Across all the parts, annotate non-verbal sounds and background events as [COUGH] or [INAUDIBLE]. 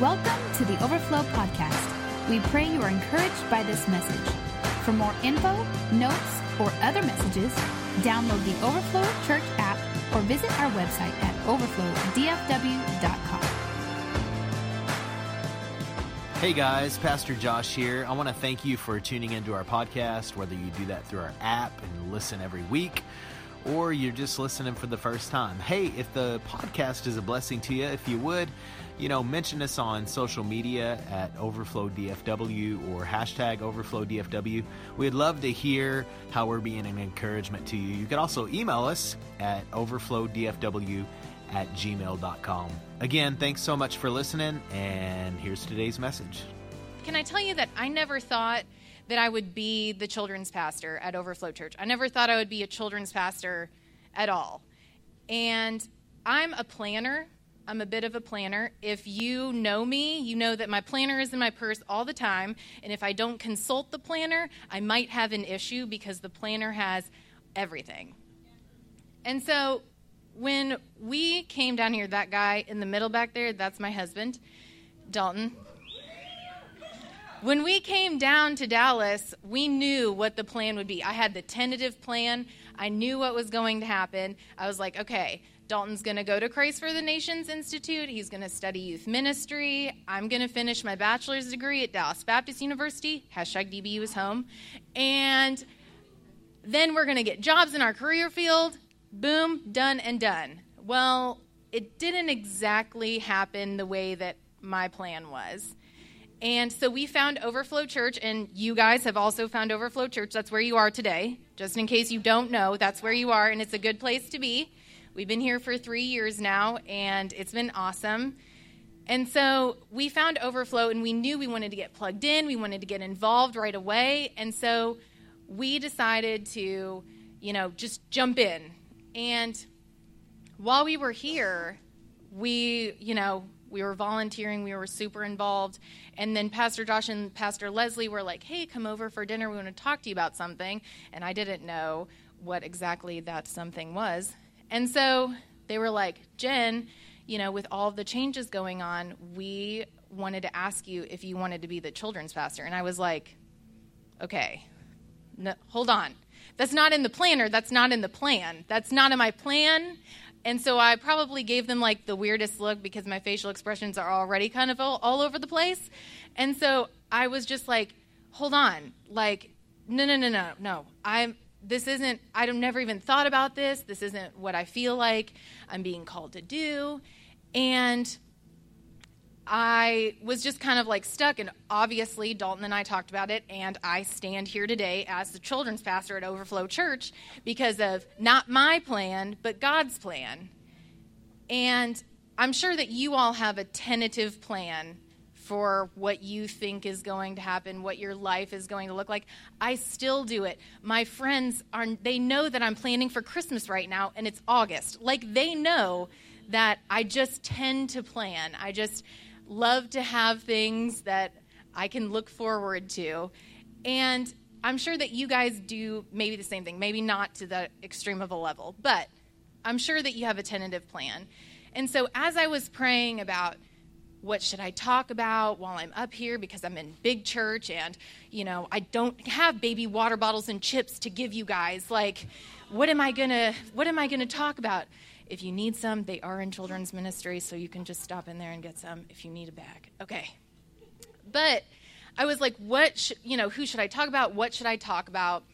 Welcome to the Overflow Podcast. We pray you are encouraged by this message. For more info, notes, or other messages, download the Overflow Church app or visit our website at overflowdfw.com. Hey guys, Pastor Josh here. I want to thank you for tuning into our podcast, whether you do that through our app and listen every week or you're just listening for the first time. Hey, if the podcast is a blessing to you, if you would, you know, mention us on social media at OverflowDFW or hashtag OverflowDFW. We'd love to hear how we're being an encouragement to you. You can also email us at OverflowDFW at gmail.com. Again, thanks so much for listening, and here's today's message. Can I tell you that I never thought that I would be the children's pastor at Overflow Church? I never thought I would be a children's pastor at all. And I'm a planner I'm a bit of a planner. If you know me, you know that my planner is in my purse all the time. And if I don't consult the planner, I might have an issue because the planner has everything. And so when we came down here, that guy in the middle back there, that's my husband, Dalton. When we came down to Dallas, we knew what the plan would be. I had the tentative plan. I knew what was going to happen. I was like, okay, Dalton's going to go to Christ for the Nations Institute. He's going to study youth ministry. I'm going to finish my bachelor's degree at Dallas Baptist University. Hashtag DBU is home. And then we're going to get jobs in our career field. Boom, done and done. Well, it didn't exactly happen the way that my plan was. And so we found Overflow Church, and you guys have also found Overflow Church. That's where you are today. Just in case you don't know, that's where you are, and it's a good place to be. We've been here for three years now, and it's been awesome. And so we found Overflow, and we knew we wanted to get plugged in, we wanted to get involved right away. And so we decided to, you know, just jump in. And while we were here, we, you know, we were volunteering, we were super involved. And then Pastor Josh and Pastor Leslie were like, hey, come over for dinner. We want to talk to you about something. And I didn't know what exactly that something was. And so they were like, Jen, you know, with all the changes going on, we wanted to ask you if you wanted to be the children's pastor. And I was like, okay, no, hold on. That's not in the planner. That's not in the plan. That's not in my plan. And so I probably gave them like the weirdest look because my facial expressions are already kind of all, all over the place. And so I was just like, hold on. Like, no, no, no, no, no. I'm, this isn't, I've never even thought about this. This isn't what I feel like I'm being called to do. And I was just kind of like stuck. And obviously, Dalton and I talked about it. And I stand here today as the children's pastor at Overflow Church because of not my plan, but God's plan. And I'm sure that you all have a tentative plan for what you think is going to happen, what your life is going to look like. I still do it. My friends are they know that I'm planning for Christmas right now and it's August. Like they know that I just tend to plan. I just love to have things that I can look forward to. And I'm sure that you guys do maybe the same thing, maybe not to the extreme of a level, but I'm sure that you have a tentative plan. And so as I was praying about what should I talk about while I'm up here because I'm in big church and, you know, I don't have baby water bottles and chips to give you guys. Like, what am I going to what am I going to talk about? If you need some, they are in children's ministry, so you can just stop in there and get some if you need a bag. Okay. But I was like, what, you know, who should I talk about? What should I talk about?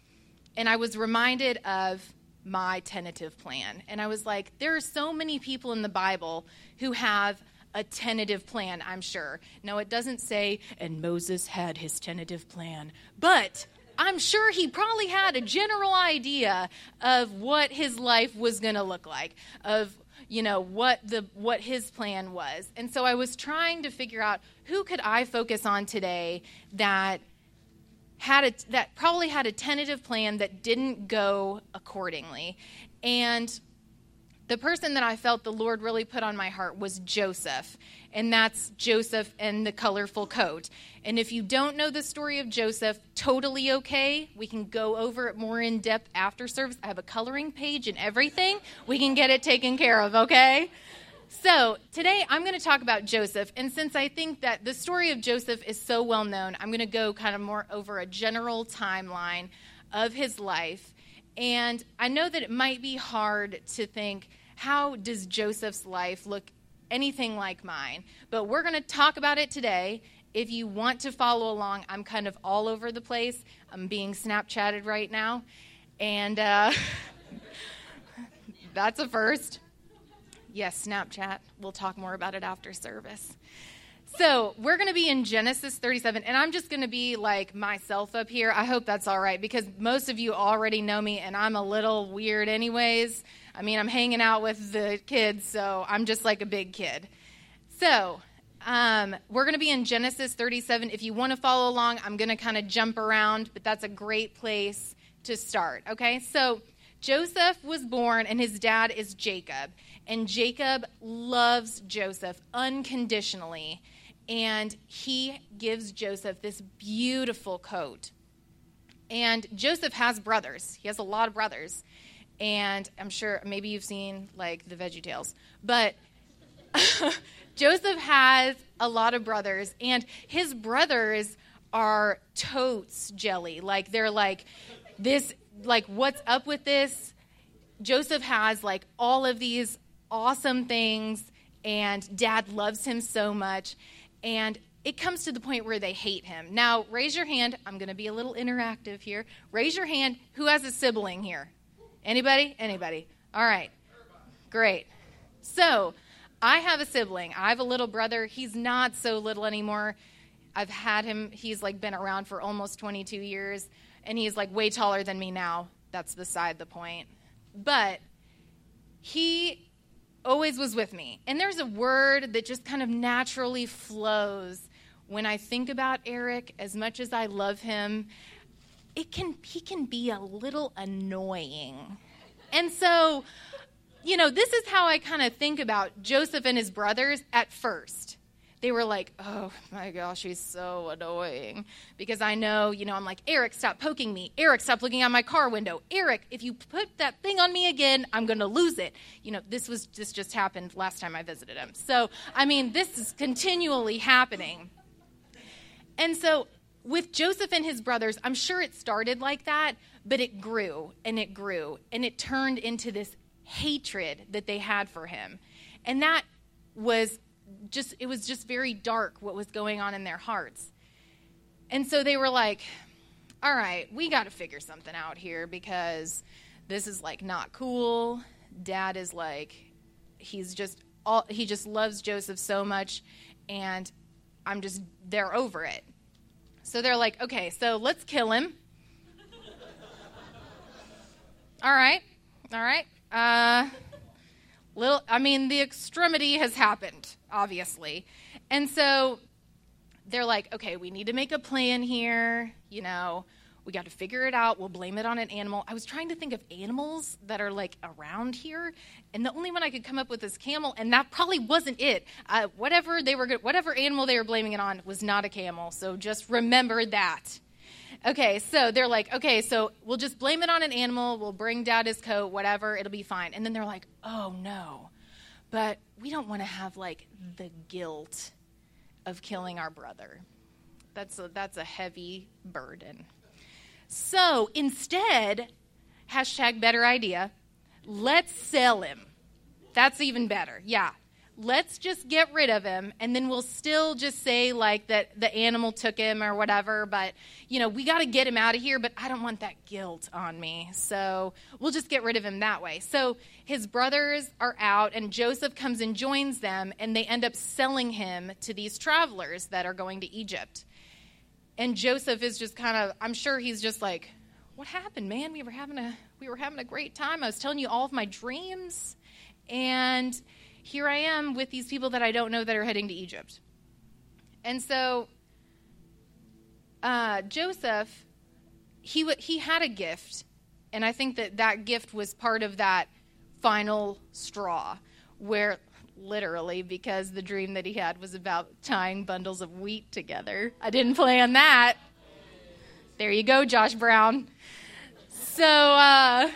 And I was reminded of my tentative plan. And I was like, there are so many people in the Bible who have a tentative plan, I'm sure. No, it doesn't say, and Moses had his tentative plan, but I'm sure he probably had a general idea of what his life was going to look like, of you know what the what his plan was. And so I was trying to figure out who could I focus on today that had a, that probably had a tentative plan that didn't go accordingly. And the person that I felt the Lord really put on my heart was Joseph, and that's Joseph and the colorful coat. And if you don't know the story of Joseph, totally okay. We can go over it more in depth after service. I have a coloring page and everything. We can get it taken care of, okay? So, today I'm going to talk about Joseph. And since I think that the story of Joseph is so well known, I'm going to go kind of more over a general timeline of his life. And I know that it might be hard to think, how does Joseph's life look anything like mine? But we're going to talk about it today. If you want to follow along, I'm kind of all over the place. I'm being Snapchatted right now. And uh, [LAUGHS] that's a first. Yes, Snapchat. We'll talk more about it after service. So, we're going to be in Genesis 37, and I'm just going to be like myself up here. I hope that's all right because most of you already know me, and I'm a little weird, anyways. I mean, I'm hanging out with the kids, so I'm just like a big kid. So, um, we're going to be in Genesis 37. If you want to follow along, I'm going to kind of jump around, but that's a great place to start. Okay, so Joseph was born, and his dad is Jacob. And Jacob loves Joseph unconditionally. And he gives Joseph this beautiful coat. And Joseph has brothers, he has a lot of brothers. And I'm sure maybe you've seen like the Veggie Tales. But [LAUGHS] Joseph has a lot of brothers, and his brothers are totes jelly. Like they're like, this, like, what's up with this? Joseph has like all of these awesome things, and dad loves him so much. And it comes to the point where they hate him. Now, raise your hand. I'm going to be a little interactive here. Raise your hand. Who has a sibling here? Anybody? Anybody? All right. Great. So, I have a sibling. I have a little brother. He's not so little anymore. I've had him, he's like been around for almost 22 years, and he's like way taller than me now. That's beside the point. But he always was with me. And there's a word that just kind of naturally flows when I think about Eric, as much as I love him, it can he can be a little annoying. And so, you know, this is how I kind of think about Joseph and his brothers at first they were like, oh my gosh, he's so annoying. Because I know, you know, I'm like, Eric, stop poking me. Eric, stop looking out my car window. Eric, if you put that thing on me again, I'm going to lose it. You know, this was this just happened last time I visited him. So, I mean, this is continually happening. And so, with Joseph and his brothers, I'm sure it started like that, but it grew and it grew and it turned into this hatred that they had for him. And that was just it was just very dark what was going on in their hearts. And so they were like, "All right, we got to figure something out here because this is like not cool. Dad is like he's just all he just loves Joseph so much and I'm just they're over it." So they're like, "Okay, so let's kill him." [LAUGHS] all right. All right. Uh little I mean the extremity has happened obviously. And so they're like, okay, we need to make a plan here. You know, we got to figure it out. We'll blame it on an animal. I was trying to think of animals that are like around here, and the only one I could come up with is camel, and that probably wasn't it. Uh, whatever they were, whatever animal they were blaming it on was not a camel. So just remember that. Okay, so they're like, okay, so we'll just blame it on an animal. We'll bring Dad his coat, whatever. It'll be fine. And then they're like, oh no, but we don't want to have like the guilt of killing our brother. That's a, that's a heavy burden. So instead, hashtag better idea, let's sell him. That's even better. Yeah let's just get rid of him and then we'll still just say like that the animal took him or whatever but you know we got to get him out of here but i don't want that guilt on me. So we'll just get rid of him that way. So his brothers are out and joseph comes and joins them and they end up selling him to these travelers that are going to egypt. And joseph is just kind of i'm sure he's just like what happened man? We were having a we were having a great time. I was telling you all of my dreams. And here I am with these people that I don't know that are heading to Egypt. And so uh, Joseph, he, w- he had a gift, and I think that that gift was part of that final straw, where literally, because the dream that he had was about tying bundles of wheat together. I didn't plan that. There you go, Josh Brown. So, uh,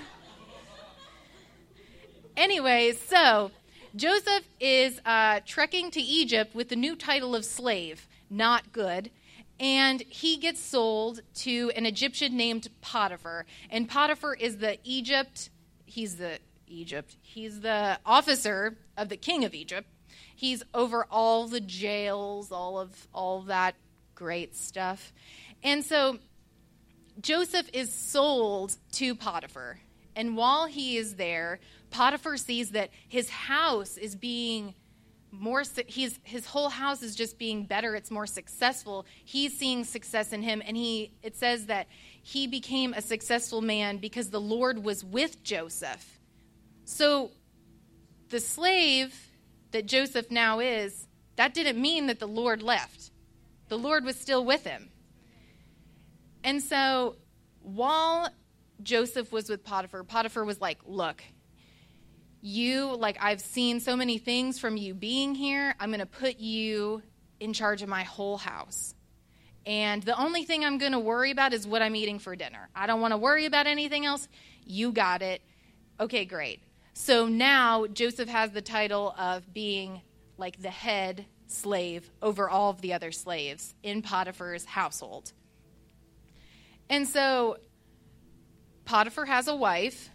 anyways, so Joseph is uh, trekking to Egypt with the new title of slave, not good. And he gets sold to an Egyptian named Potiphar. And Potiphar is the Egypt, he's the Egypt, he's the officer of the king of Egypt. He's over all the jails, all of all that great stuff. And so Joseph is sold to Potiphar. And while he is there, Potiphar sees that his house is being more he's his whole house is just being better it's more successful. He's seeing success in him and he it says that he became a successful man because the lord was with joseph. So the slave that joseph now is that didn't mean that the lord left. The lord was still with him. And so while joseph was with potiphar potiphar was like look you, like, I've seen so many things from you being here. I'm going to put you in charge of my whole house. And the only thing I'm going to worry about is what I'm eating for dinner. I don't want to worry about anything else. You got it. Okay, great. So now Joseph has the title of being like the head slave over all of the other slaves in Potiphar's household. And so Potiphar has a wife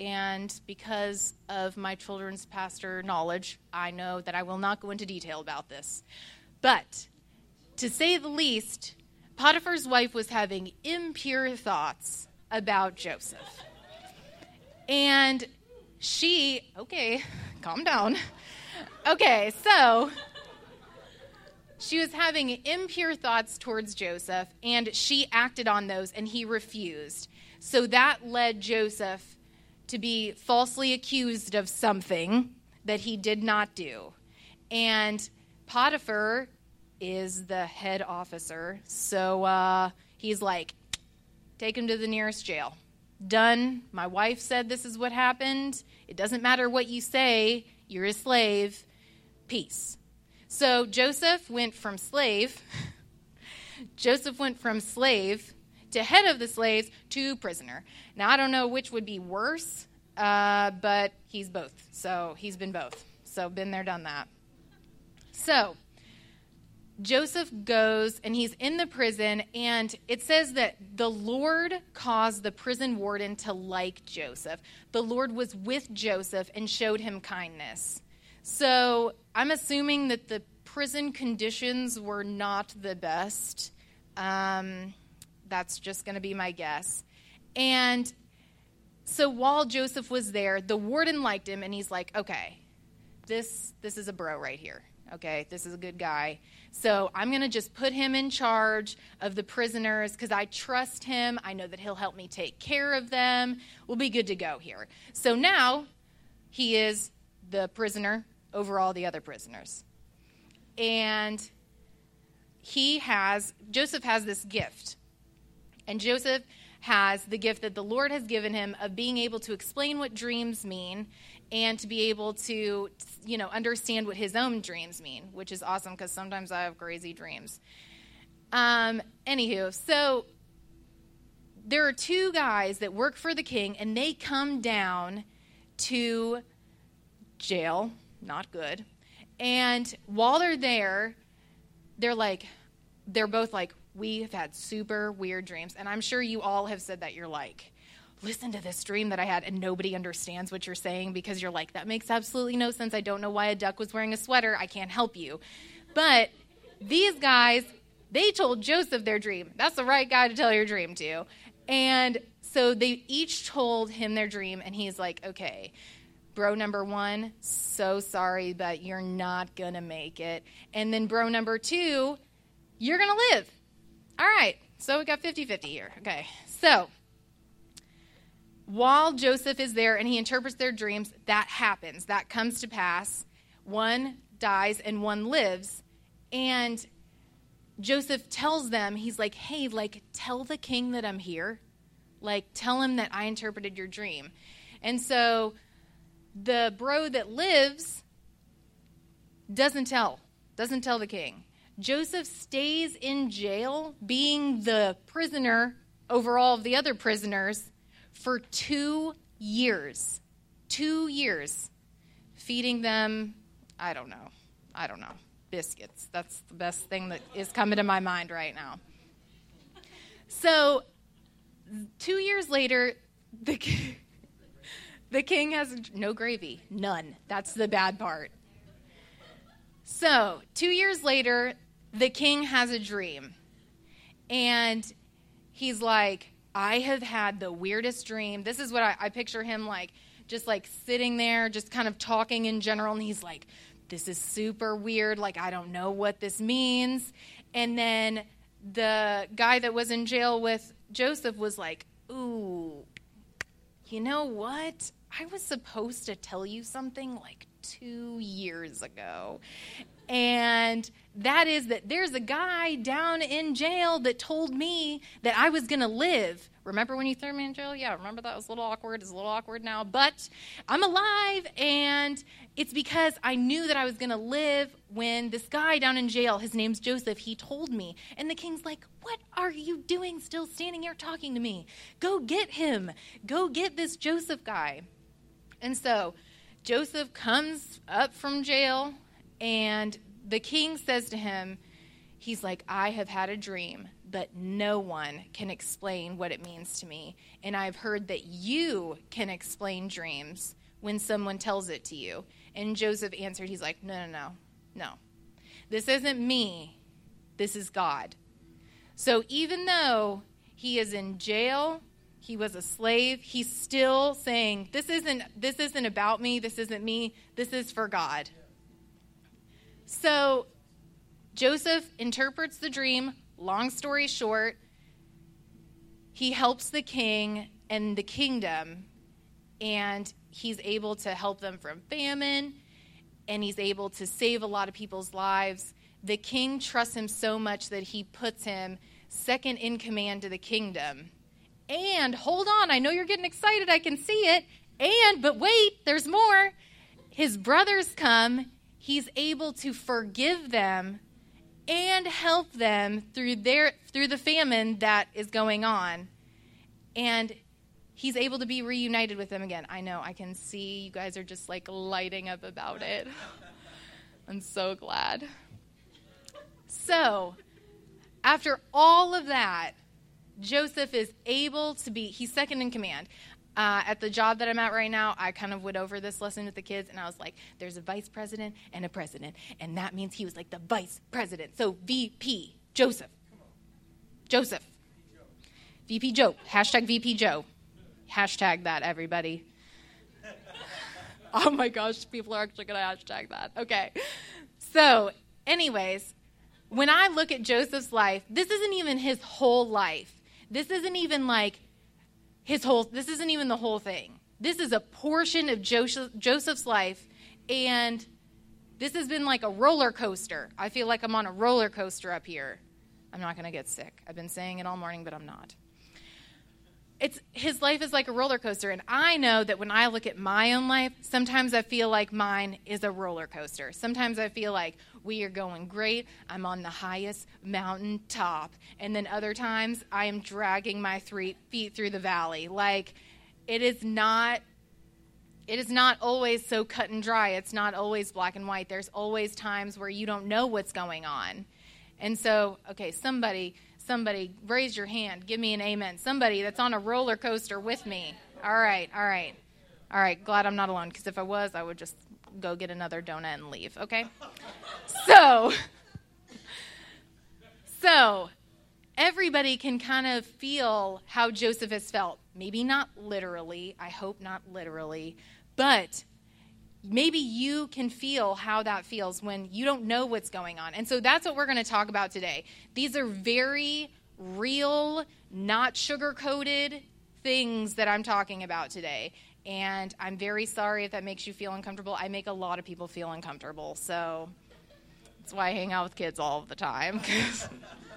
and because of my children's pastor knowledge, I know that I will not go into detail about this. But to say the least, Potiphar's wife was having impure thoughts about Joseph. And she, okay, [LAUGHS] calm down. Okay, so she was having impure thoughts towards Joseph, and she acted on those, and he refused. So that led Joseph to be falsely accused of something that he did not do. And Potiphar is the head officer. So uh, he's like, take him to the nearest jail. Done. My wife said this is what happened. It doesn't matter what you say, you're a slave. Peace. So Joseph went from slave. [LAUGHS] Joseph went from slave to head of the slaves to prisoner. Now, I don't know which would be worse, uh, but he's both. So he's been both. So, been there, done that. So, Joseph goes and he's in the prison, and it says that the Lord caused the prison warden to like Joseph. The Lord was with Joseph and showed him kindness. So I'm assuming that the prison conditions were not the best. Um, that's just going to be my guess. And so while Joseph was there, the warden liked him, and he's like, okay, this, this is a bro right here. Okay, this is a good guy. So I'm going to just put him in charge of the prisoners because I trust him. I know that he'll help me take care of them. We'll be good to go here. So now he is the prisoner over all the other prisoners. And he has, Joseph has this gift and Joseph has the gift that the Lord has given him of being able to explain what dreams mean and to be able to, you know, understand what his own dreams mean, which is awesome because sometimes I have crazy dreams. Um, anywho, so there are two guys that work for the king and they come down to jail, not good. And while they're there, they're like, they're both like, we have had super weird dreams. And I'm sure you all have said that you're like, listen to this dream that I had, and nobody understands what you're saying because you're like, that makes absolutely no sense. I don't know why a duck was wearing a sweater. I can't help you. But these guys, they told Joseph their dream. That's the right guy to tell your dream to. And so they each told him their dream, and he's like, okay, bro number one, so sorry, but you're not to make it. And then bro number two, you're to live. All right, so we got 50 50 here. Okay, so while Joseph is there and he interprets their dreams, that happens. That comes to pass. One dies and one lives. And Joseph tells them, he's like, hey, like, tell the king that I'm here. Like, tell him that I interpreted your dream. And so the bro that lives doesn't tell, doesn't tell the king. Joseph stays in jail, being the prisoner over all of the other prisoners, for two years. Two years. feeding them, I don't know, I don't know, biscuits. That's the best thing that is coming to my mind right now. So, two years later, the, [LAUGHS] the king has no gravy, none. That's the bad part. So, two years later, the king has a dream. And he's like, I have had the weirdest dream. This is what I, I picture him like, just like sitting there, just kind of talking in general. And he's like, This is super weird. Like, I don't know what this means. And then the guy that was in jail with Joseph was like, Ooh, you know what? I was supposed to tell you something like two years ago. And that is that there's a guy down in jail that told me that I was going to live. Remember when you threw me in jail? Yeah, remember that was a little awkward. It's a little awkward now, but I'm alive, and it's because I knew that I was going to live when this guy down in jail, his name's Joseph, he told me. And the king's like, What are you doing still standing here talking to me? Go get him. Go get this Joseph guy. And so Joseph comes up from jail, and the king says to him, He's like, I have had a dream, but no one can explain what it means to me. And I've heard that you can explain dreams when someone tells it to you. And Joseph answered, He's like, No, no, no, no. This isn't me, this is God. So even though he is in jail, he was a slave, he's still saying, This isn't, this isn't about me, this isn't me, this is for God. So Joseph interprets the dream. Long story short, he helps the king and the kingdom, and he's able to help them from famine, and he's able to save a lot of people's lives. The king trusts him so much that he puts him second in command to the kingdom. And hold on, I know you're getting excited, I can see it. And, but wait, there's more. His brothers come he's able to forgive them and help them through their through the famine that is going on. And he's able to be reunited with them again. I know i can see you guys are just like lighting up about it. [LAUGHS] I'm so glad. So after all of that joseph is able to be he's second in command uh, at the job that I'm at right now, I kind of went over this lesson with the kids, and I was like, there's a vice president and a president, and that means he was like the vice president. So VP, Joseph. Joseph. VP Joe. Hashtag VP Joe. Hashtag that, everybody. [LAUGHS] oh my gosh, people are actually going to hashtag that. Okay. So, anyways, when I look at Joseph's life, this isn't even his whole life. This isn't even like his whole this isn't even the whole thing. This is a portion of joseph, joseph's life and this has been like a roller coaster. I feel like i'm on a roller coaster up here. I'm not going to get sick. I've been saying it all morning but i'm not it's his life is like a roller coaster and i know that when i look at my own life sometimes i feel like mine is a roller coaster. Sometimes i feel like we are going great i'm on the highest mountain top and then other times i am dragging my three feet through the valley. Like it is not it is not always so cut and dry. It's not always black and white. There's always times where you don't know what's going on. And so okay somebody Somebody, raise your hand. Give me an amen. Somebody that's on a roller coaster with me. All right, all right. All right, glad I'm not alone because if I was, I would just go get another donut and leave, okay? so, so everybody can kind of feel how Joseph has felt. Maybe not literally, I hope not literally, but maybe you can feel how that feels when you don't know what's going on. And so that's what we're going to talk about today. These are very real, not sugar coated things that I'm talking about today. And I'm very sorry if that makes you feel uncomfortable. I make a lot of people feel uncomfortable. So that's why I hang out with kids all the time.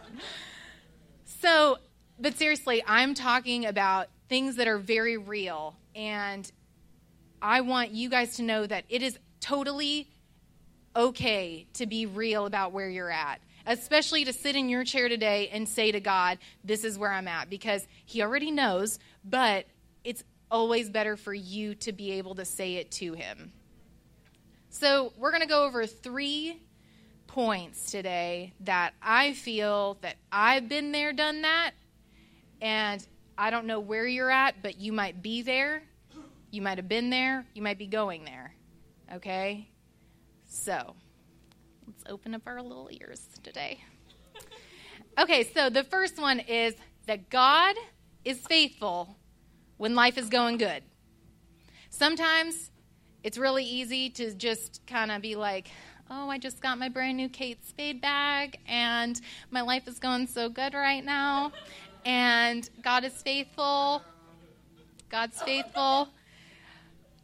[LAUGHS] so, but seriously, I'm talking about things that are very real. And I want you guys to know that it is totally okay to be real about where you're at, especially to sit in your chair today and say to God, This is where I'm at, because He already knows, but it's always better for you to be able to say it to Him. So, we're going to go over three points today that I feel that I've been there, done that, and I don't know where you're at, but you might be there. You might have been there. You might be going there. Okay? So, let's open up our little ears today. [LAUGHS] Okay, so the first one is that God is faithful when life is going good. Sometimes it's really easy to just kind of be like, oh, I just got my brand new Kate Spade bag and my life is going so good right now. And God is faithful. God's faithful.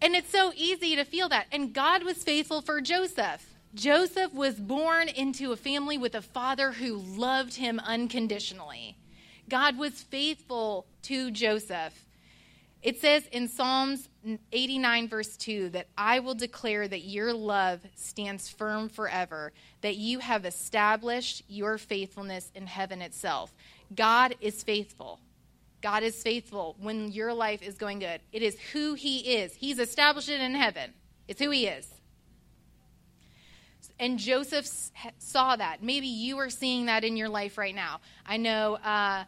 And it's so easy to feel that. And God was faithful for Joseph. Joseph was born into a family with a father who loved him unconditionally. God was faithful to Joseph. It says in Psalms 89, verse 2, that I will declare that your love stands firm forever, that you have established your faithfulness in heaven itself. God is faithful. God is faithful when your life is going good. It is who He is. He's established it in heaven, it's who He is. And Joseph saw that. Maybe you are seeing that in your life right now. I know. Uh,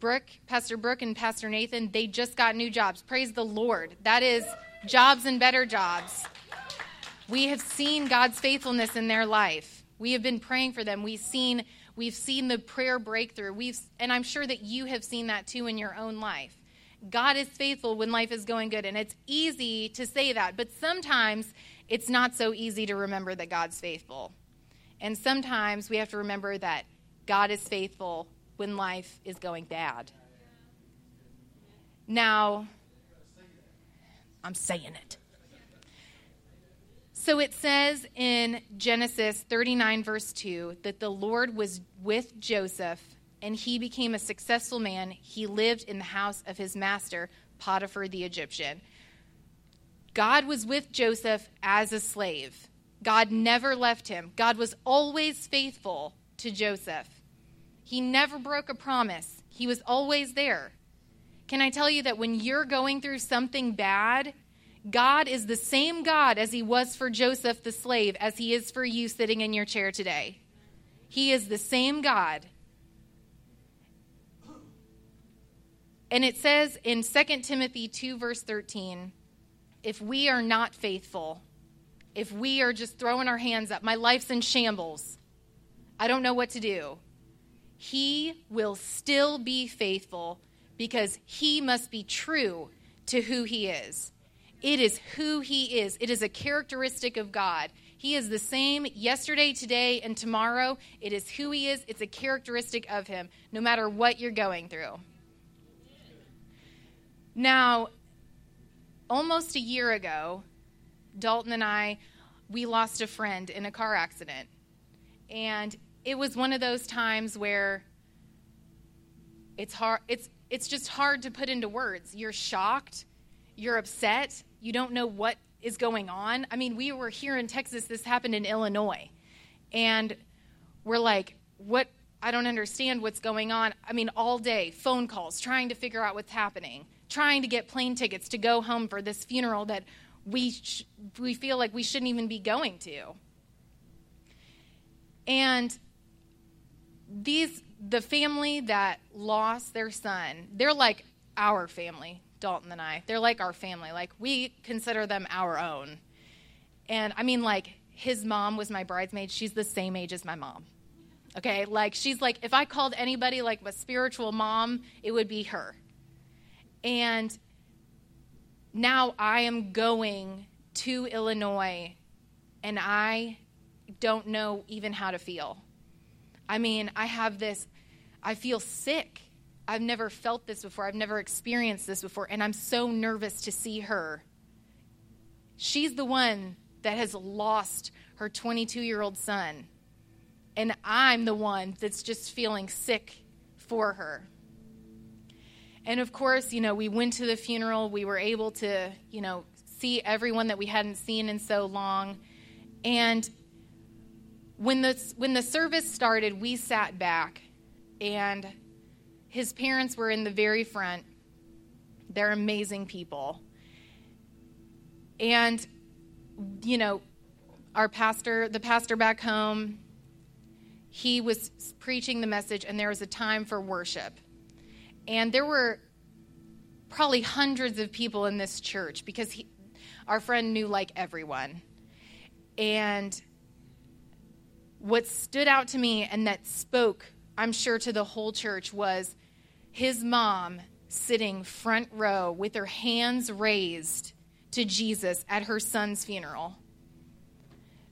Brooke, Pastor Brooke and Pastor Nathan, they just got new jobs. Praise the Lord. That is jobs and better jobs. We have seen God's faithfulness in their life. We have been praying for them. We've seen we've seen the prayer breakthrough. We've and I'm sure that you have seen that too in your own life. God is faithful when life is going good and it's easy to say that, but sometimes it's not so easy to remember that God's faithful. And sometimes we have to remember that God is faithful when life is going bad. Now, I'm saying it. So it says in Genesis 39, verse 2, that the Lord was with Joseph and he became a successful man. He lived in the house of his master, Potiphar the Egyptian. God was with Joseph as a slave. God never left him. God was always faithful to Joseph. He never broke a promise, He was always there. Can I tell you that when you're going through something bad, God is the same God as He was for Joseph the slave as He is for you sitting in your chair today? He is the same God. And it says in 2 Timothy 2, verse 13, if we are not faithful, if we are just throwing our hands up, my life's in shambles, I don't know what to do he will still be faithful because he must be true to who he is. It is who he is, it is a characteristic of God. He is the same yesterday, today, and tomorrow. It is who he is, it's a characteristic of him, no matter what you're going through. Now, almost a year ago, Dalton and I, we lost a friend in a car accident. And it was one of those times where it's hard it's it's just hard to put into words. You're shocked, you're upset, you don't know what is going on. I mean, we were here in Texas, this happened in Illinois. And we're like, what I don't understand what's going on. I mean, all day, phone calls, trying to figure out what's happening, trying to get plane tickets to go home for this funeral that we sh- we feel like we shouldn't even be going to. And these the family that lost their son, they're like our family, Dalton and I. They're like our family. Like we consider them our own. And I mean like his mom was my bridesmaid. She's the same age as my mom. Okay? Like she's like if I called anybody like a spiritual mom, it would be her. And now I am going to Illinois and I don't know even how to feel. I mean, I have this, I feel sick. I've never felt this before. I've never experienced this before. And I'm so nervous to see her. She's the one that has lost her 22 year old son. And I'm the one that's just feeling sick for her. And of course, you know, we went to the funeral. We were able to, you know, see everyone that we hadn't seen in so long. And when the, when the service started, we sat back, and his parents were in the very front. They're amazing people. And, you know, our pastor, the pastor back home, he was preaching the message, and there was a time for worship. And there were probably hundreds of people in this church because he, our friend knew like everyone. And what stood out to me and that spoke, I'm sure, to the whole church was his mom sitting front row with her hands raised to Jesus at her son's funeral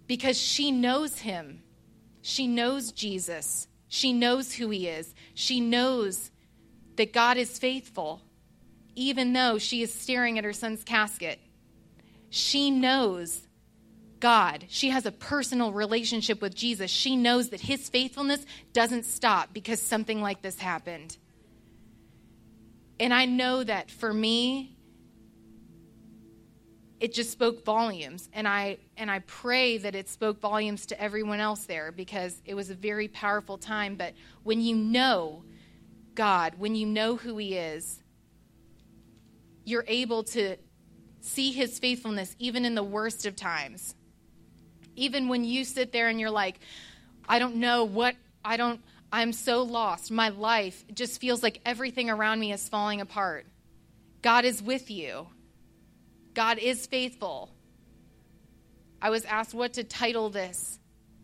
because she knows him. She knows Jesus. She knows who he is. She knows that God is faithful, even though she is staring at her son's casket. She knows God. She has a personal relationship with Jesus. She knows that his faithfulness doesn't stop because something like this happened. And I know that for me, it just spoke volumes and i and i pray that it spoke volumes to everyone else there because it was a very powerful time but when you know god when you know who he is you're able to see his faithfulness even in the worst of times even when you sit there and you're like, I don't know what, I don't, I'm so lost. My life just feels like everything around me is falling apart. God is with you, God is faithful. I was asked what to title this,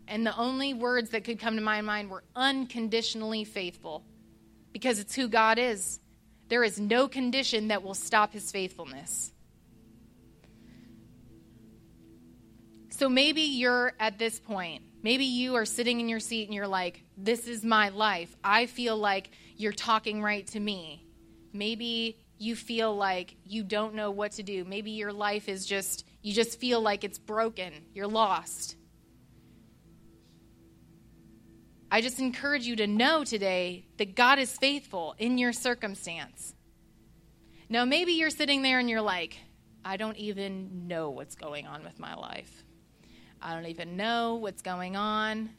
and the only words that could come to my mind were unconditionally faithful because it's who God is. There is no condition that will stop his faithfulness. So maybe you're at this point. Maybe you are sitting in your seat and you're like, this is my life. I feel like you're talking right to me. Maybe you feel like you don't know what to do. Maybe your life is just, you just feel like it's broken. You're lost. I just encourage you to know today that God is faithful in your circumstance. Now, maybe you're sitting there and you're like, I don't even know what's going on with my life. I don't even know what's going on.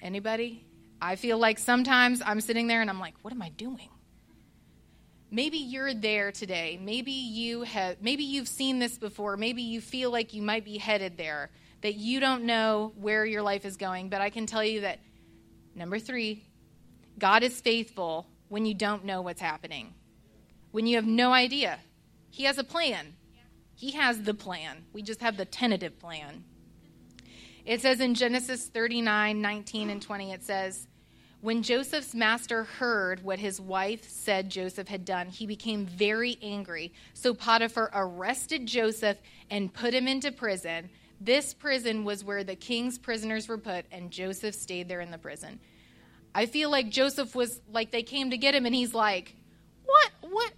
Anybody? I feel like sometimes I'm sitting there and I'm like, what am I doing? Maybe you're there today. Maybe you have maybe you've seen this before. Maybe you feel like you might be headed there. That you don't know where your life is going, but I can tell you that number 3, God is faithful when you don't know what's happening. When you have no idea. He has a plan. He has the plan. We just have the tentative plan. It says in Genesis 39 19 and 20, it says, When Joseph's master heard what his wife said Joseph had done, he became very angry. So Potiphar arrested Joseph and put him into prison. This prison was where the king's prisoners were put, and Joseph stayed there in the prison. I feel like Joseph was like they came to get him, and he's like, What? What?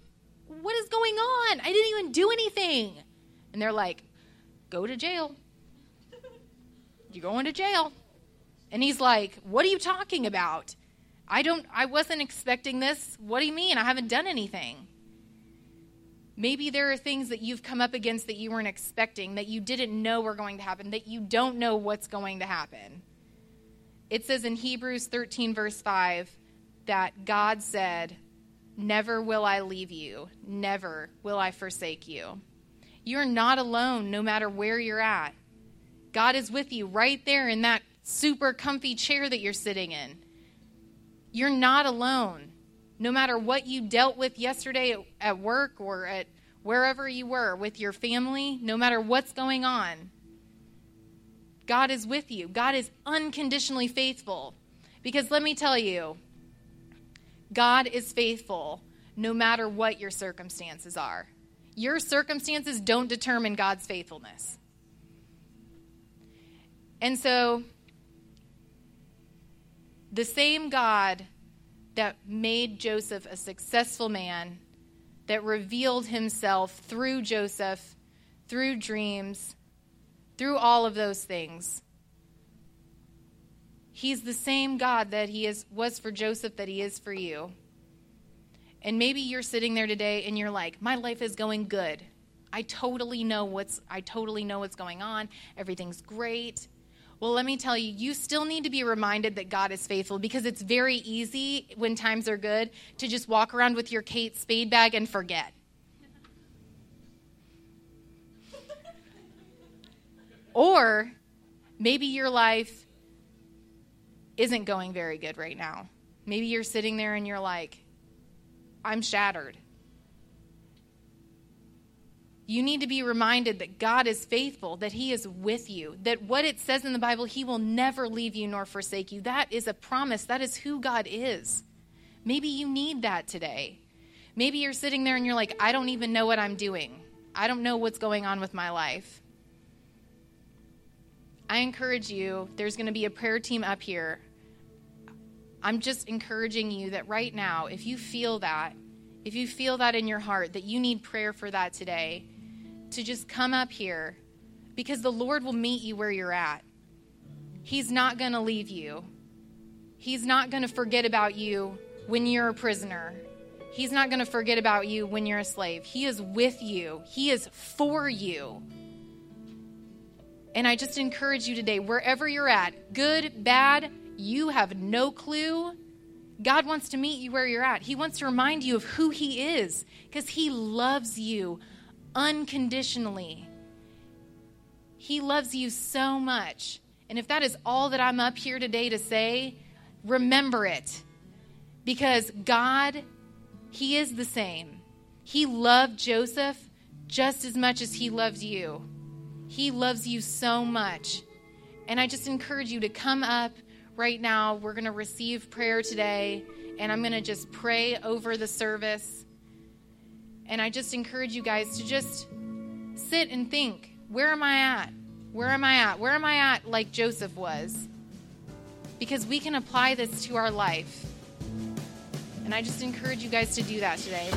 What is going on? I didn't even do anything. And they're like, Go to jail. You're going to jail. And he's like, What are you talking about? I don't I wasn't expecting this. What do you mean? I haven't done anything. Maybe there are things that you've come up against that you weren't expecting, that you didn't know were going to happen, that you don't know what's going to happen. It says in Hebrews 13, verse 5, that God said, Never will I leave you, never will I forsake you. You're not alone no matter where you're at. God is with you right there in that super comfy chair that you're sitting in. You're not alone. No matter what you dealt with yesterday at, work or at wherever you were with your family, no matter what's going on, God is with you. God is unconditionally faithful. Because let me tell you, God is faithful no matter what your circumstances are. Your circumstances don't determine God's faithfulness. And so, the same God that made Joseph a successful man, that revealed himself through Joseph, through dreams, through all of those things. He's the same God that he is, was for Joseph that he is for you. And maybe you're sitting there today and you're like, my life is going good. I totally know what's I totally know what's going on. Everything's great. Well, let me tell you, you still need to be reminded that God is faithful because it's very easy when times are good to just walk around with your Kate Spade bag and forget. Or maybe your life isn't going very good right now. Maybe you're sitting there and you're like, I'm shattered. You need to be reminded that God is faithful, that He is with you, that what it says in the Bible, He will never leave you nor forsake you. That is a promise. That is who God is. Maybe you need that today. Maybe you're sitting there and you're like, I don't even know what I'm doing. I don't know what's going on with my life. I encourage you, there's going to be a prayer team up here. I'm just encouraging you that right now, if you feel that, if you feel that in your heart, that you need prayer for that today, to just come up here because the Lord will meet you where you're at. He's not going to leave you, He's not going to forget about you when you're a prisoner. He's not going to forget about you when you're a slave. He is with you, He is for you. And I just encourage you today, wherever you're at, good, bad, you have no clue. God wants to meet you where you're at. He wants to remind you of who He is because He loves you unconditionally. He loves you so much. And if that is all that I'm up here today to say, remember it. Because God, He is the same. He loved Joseph just as much as He loves you. He loves you so much. And I just encourage you to come up right now. We're going to receive prayer today, and I'm going to just pray over the service. And I just encourage you guys to just sit and think where am I at? Where am I at? Where am I at like Joseph was? Because we can apply this to our life. And I just encourage you guys to do that today.